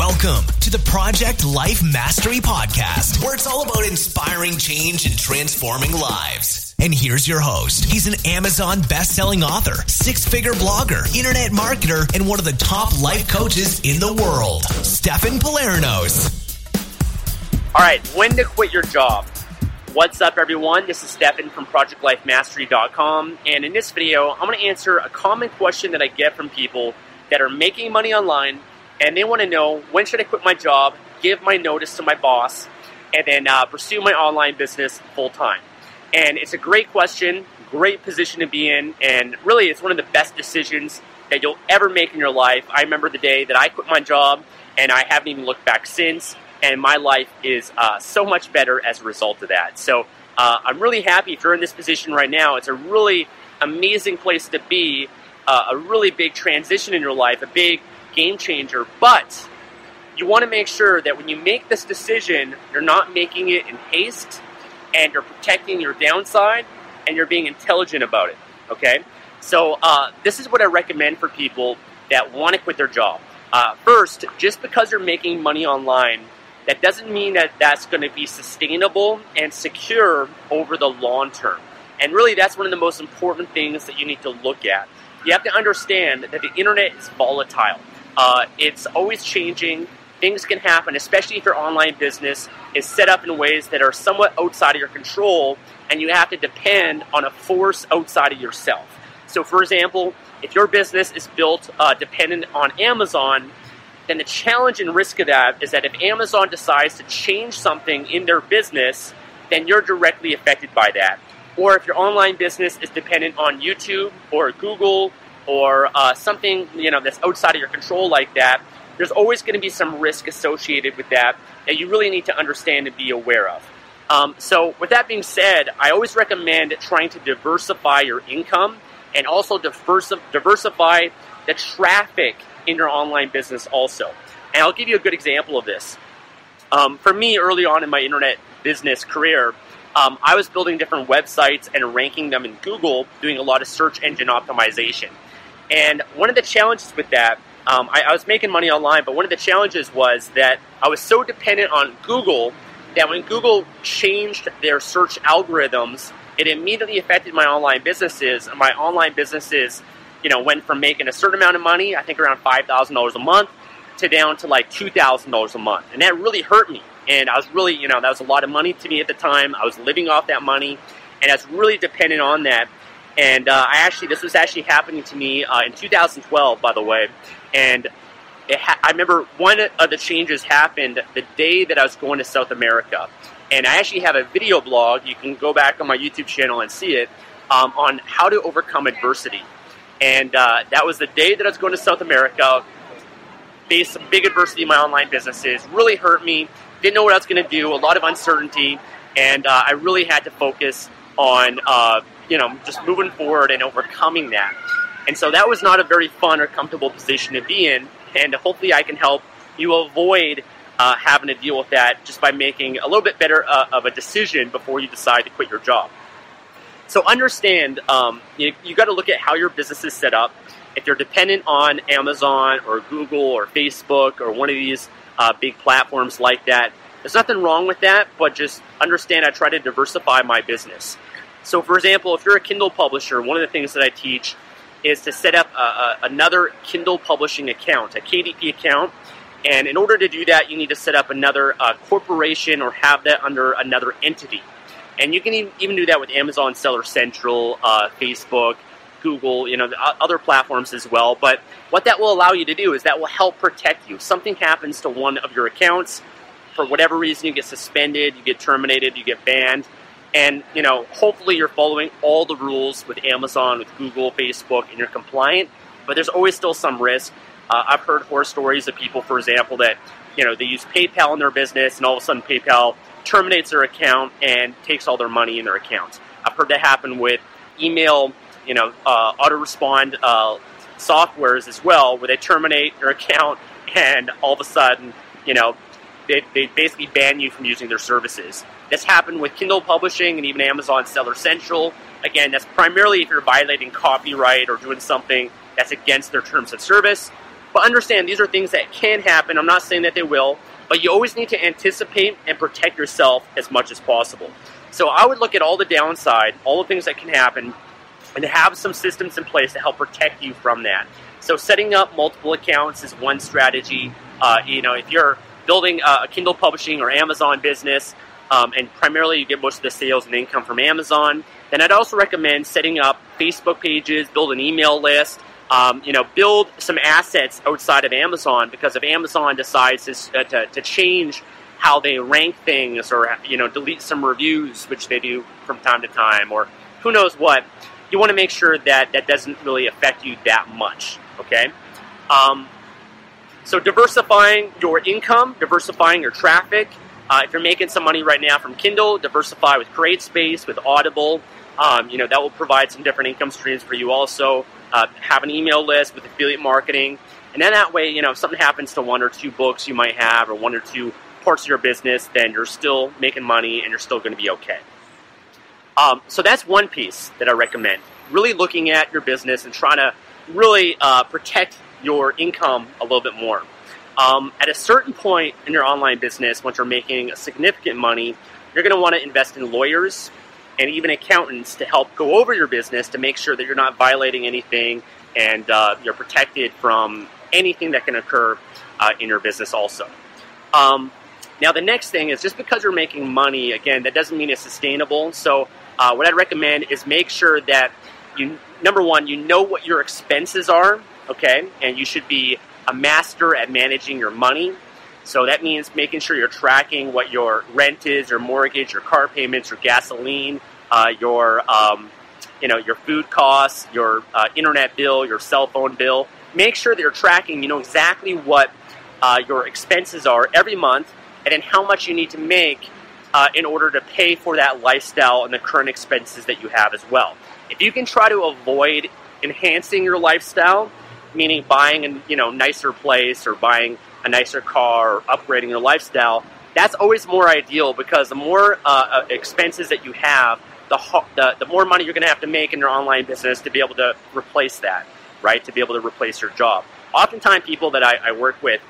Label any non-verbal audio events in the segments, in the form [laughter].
Welcome to the Project Life Mastery Podcast, where it's all about inspiring change and transforming lives. And here's your host. He's an Amazon best-selling author, six-figure blogger, internet marketer, and one of the top life coaches in the world, Stefan Pylarinos. All right, when to quit your job. What's up, everyone? This is Stefan from ProjectLifeMastery.com, and in this video, I'm going to answer a common question that I get from people that are making money online and they want to know when should I quit my job, give my notice to my boss, and then uh, pursue my online business full time. And it's a great question, great position to be in, and really it's one of the best decisions that you'll ever make in your life. I remember the day that I quit my job, and I haven't even looked back since, and my life is uh, so much better as a result of that. So uh, I'm really happy if you're in this position right now. It's a really amazing place to be, uh, a really big transition in your life, a big game changer, but you want to make sure that when you make this decision, you're not making it in haste and you're protecting your downside and you're being intelligent about it. Okay? So, uh, this is what I recommend for people that want to quit their job. Uh, first, just because you're making money online, that doesn't mean that that's going to be sustainable and secure over the long term. And really, that's one of the most important things that you need to look at. You have to understand that the internet is volatile. Uh, it's always changing. Things can happen, especially if your online business is set up in ways that are somewhat outside of your control, and you have to depend on a force outside of yourself. So, for example, if your business is built uh, dependent on Amazon, then the challenge and risk of that is that if Amazon decides to change something in their business, then you're directly affected by that. Or if your online business is dependent on YouTube or Google or uh, something you know that's outside of your control like that, there's always going to be some risk associated with that that you really need to understand and be aware of. Um, so, with that being said, I always recommend trying to diversify your income and also diversi- diversify the traffic in your online business also. And I'll give you a good example of this. Um, for me, early on in my internet business career, um, I was building different websites and ranking them in Google, doing a lot of search engine optimization. And one of the challenges with that, um, I, I was making money online, but one of the challenges was that I was so dependent on Google that when Google changed their search algorithms, it immediately affected my online businesses. My online businesses, you know, went from making a certain amount of money, I think around five thousand dollars a month, to down to like two thousand dollars a month, and that really hurt me. And I was really, you know, that was a lot of money to me at the time. I was living off that money, and I was really dependent on that. And uh, I actually, this was actually happening to me uh, in 2012, by the way. And ha- I remember one of the changes happened the day that I was going to South America. And I actually have a video blog. You can go back on my YouTube channel and see it um, on how to overcome adversity. And uh, that was the day that I was going to South America. Faced some big adversity in my online businesses. Really hurt me. Didn't know what I was going to do. A lot of uncertainty, and uh, I really had to focus on uh, you know, just moving forward and overcoming that. And so that was not a very fun or comfortable position to be in. And hopefully, I can help you avoid uh, having to deal with that just by making a little bit better uh, of a decision before you decide to quit your job. So understand, um, you, you got to look at how your business is set up. If you're dependent on Amazon or Google or Facebook or one of these uh, big platforms like that, there's nothing wrong with that, but just understand I try to diversify my business. So, for example, if you're a Kindle publisher, one of the things that I teach is to set up a, a, another Kindle publishing account, a KDP account. And in order to do that, you need to set up another uh, corporation or have that under another entity. And you can even do that with Amazon Seller Central, uh, Facebook, Google, you know, other platforms as well. But what that will allow you to do is that will help protect you. Something happens to one of your accounts, for whatever reason, you get suspended, you get terminated, you get banned and you know, hopefully you're following all the rules with Amazon, with Google, Facebook, and you're compliant. But there's always still some risk. Uh, I've heard horror stories of people, for example, that you know they use PayPal in their business, and all of a sudden PayPal terminates their account and takes all their money in their accounts. I've heard that happen with email, you know, uh, autorespond uh, softwares as well, where they terminate your [laughs] account and all of a sudden, you know, they, they basically ban you from using their services. This happened with Kindle Publishing and even Amazon Seller Central. Again, that's primarily if you're violating copyright or doing something that's against their terms of service. But understand these are things that can happen. I'm not saying that they will, but you always need to anticipate and protect yourself as much as possible. So I would look at all the downside, all the things that can happen, and have some systems in place to help protect you from that. So setting up multiple accounts is one strategy. Uh, you know, if you're building a Kindle publishing or Amazon business, um, and primarily you get most of the sales and income from Amazon, then I'd also recommend setting up Facebook pages, build an email list, um, you know, build some assets outside of Amazon because if Amazon decides to, uh, to, to change how they rank things or, you know, delete some reviews, which they do from time to time, or who knows what, you want to make sure that that doesn't really affect you that much, okay? Um, so diversifying your income, diversifying your traffic. Uh, if you're making some money right now from Kindle, diversify with CreateSpace, with Audible. Um, you know that will provide some different income streams for you. Also, uh, have an email list with affiliate marketing, and then that way, you know, if something happens to one or two books you might have, or one or two parts of your business, then you're still making money and you're still going to be okay. Um, so that's one piece that I recommend. Really looking at your business and trying to really uh, protect your income a little bit more. Um, at a certain point in your online business, once you're making significant money, you're going to want to invest in lawyers and even accountants to help go over your business to make sure that you're not violating anything and uh, you're protected from anything that can occur uh, in your business also. Um, now, the next thing is just because you're making money, again, that doesn't mean it's sustainable. So, uh, what I'd recommend is make sure that you, number one, you know what your expenses are, okay, and you should be a master at managing your money. So that means making sure you're tracking what your rent is, your mortgage, your car payments, your gasoline, uh, your um, you know your food costs, your uh, internet bill, your cell phone bill. Make sure that you're tracking. You know exactly what uh, your expenses are every month, and then how much you need to make uh, in order to pay for that lifestyle and the current expenses that you have as well. If you can try to avoid enhancing your lifestyle, meaning buying a you know nicer place or buying a nicer car or upgrading your lifestyle, that's always more ideal because the more uh, uh expenses that you have, the, the, the more money you're going to have to make in your online business to be able to replace that, right? To be able to replace your job. Oftentimes, people that I, I work with,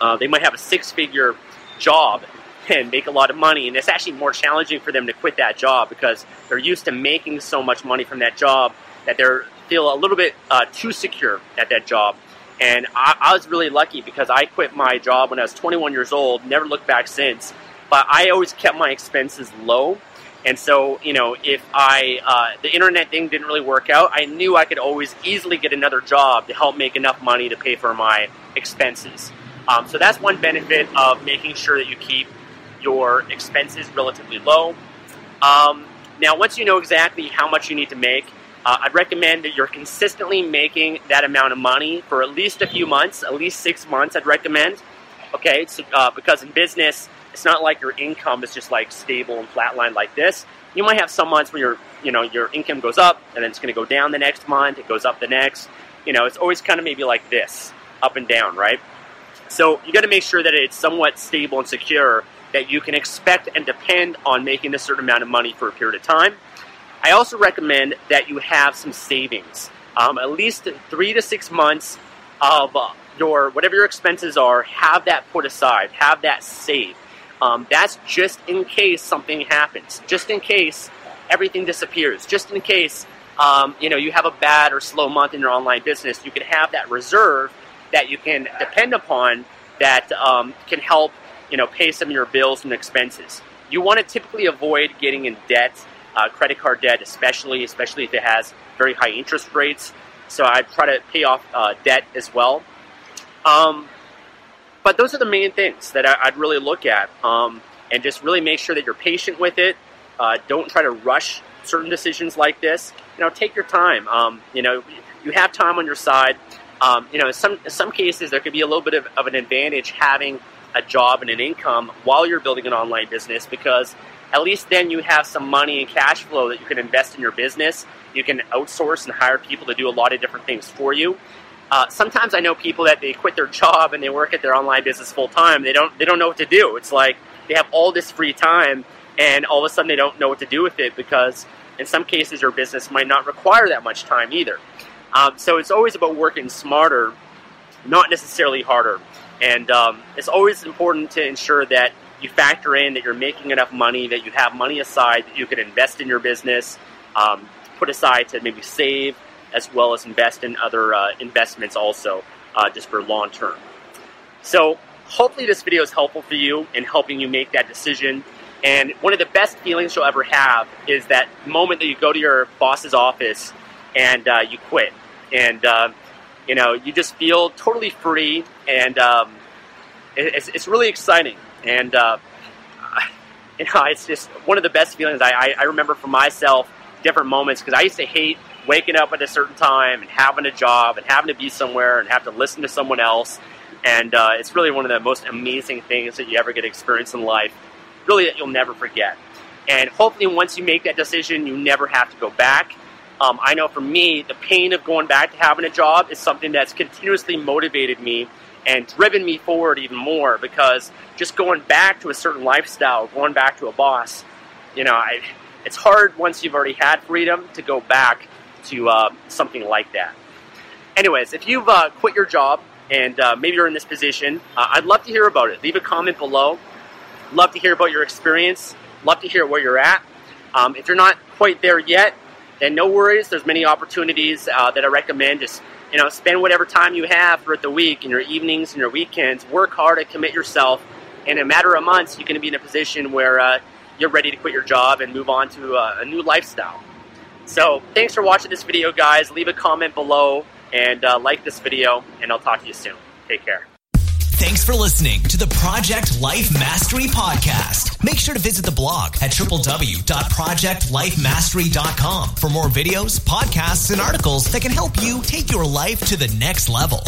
uh, they might have a six figure job and make a lot of money, and it's actually more challenging for them to quit that job because they're used to making so much money from that job that they feel a little bit uh, too secure at that job. And I, I was really lucky because I quit my job when I was 21 years old, never looked back since. But I always kept my expenses low and so, you know, if I uh, the internet thing didn't really work out, I knew I could always easily get another job to help make enough money to pay for my expenses. Um, so that's one benefit of making sure that you keep your expenses relatively low. Um, now, once you know exactly how much you need to make, uh, I'd recommend that you're consistently making that amount of money for at least a few months, at least six months. I'd recommend. Okay, so, uh, because in business it's not like your income is just like stable and flatline like this. You might have some months where your you know your income goes up and then it's going to go down the next month. It goes up the next. You know, it's always kind of maybe like this, up and down, right? So you got to make sure that it's somewhat stable and secure that you can expect and depend on making a certain amount of money for a period of time. I also recommend that you have some savings, um, at least three to six months of uh, your whatever your expenses are. Have that put aside. Have that saved. Um, that's just in case something happens, just in case everything disappears, just in case um, you know you have a bad or slow month in your online business. You can have that reserve that you can depend upon that um, can help you know pay some of your bills and expenses. You want to typically avoid getting in debt, uh, credit card debt, especially especially if it has very high interest rates. So I try to pay off uh, debt as well. Um, but those are the main things that I, would really look at, um, and just really make sure that you're patient with it. Uh, don't try to rush certain decisions like this. You know, take your time. Um, you know, you have time on your side. Um, you know, in some some cases there could be a little bit of, of an advantage having a job and an income while you're building an online business because at least then you have some money and cash flow that you can invest in your business. You can outsource and hire people to do a lot of different things for you. Uh, sometimes I know people that they quit their job and they work at their online business full time. They don't they don't know what to do. It's like they have all this free time and all of a sudden they don't know what to do with it because in some cases your business might not require that much time either. Um, so it's always about working smarter not necessarily harder. And um, it's always important to ensure that you factor in that you're making enough money, that you have money aside that you can invest in your business, um, put aside to maybe save, as well as invest in other uh, investments also, uh, just for long term. So hopefully this video is helpful for you in helping you make that decision. And one of the best feelings you'll ever have is that moment that you go to your boss's office and uh, you quit. And, uh, you know, you just feel totally free and um, it's, it's really exciting. And, uh, [laughs] you know, it's just one of the best feelings I, I remember for myself, different moments, because I used to hate waking up at a certain time and having a job and having to be somewhere and have to listen to someone else. And uh, it's really one of the most amazing things that you ever get to experience in life, really that you'll never forget. And hopefully, once you make that decision, you never have to go back. Um, I know for me, the pain of going back to having a job is something that's continuously motivated me and driven me forward even more because just going back to a certain lifestyle, going back to a boss, you know, I, it's hard once you've already had freedom to go back to uh, something like that. Anyways, if you've uh, quit your job and uh, maybe you're in this position, uh, I'd love to hear about it. Leave a comment below. Love to hear about your experience. Love to hear where you're at. Um, if you're not quite there yet, then no worries. There's many opportunities uh, that I recommend. Just you know, spend whatever time you have throughout the week, and your evenings and your weekends. Work hard and commit yourself. And in a matter of months, you're going to be in a position where uh, you're ready to quit your job and move on to uh, a new lifestyle. So, thanks for watching this video, guys. Leave a comment below and uh, like this video, and I'll talk to you soon. Take care. Thanks for listening to the Project Life Mastery Podcast. Make sure to visit the blog at www.projectlifemastery.com for more videos, podcasts, and articles that can help you take your life to the next level.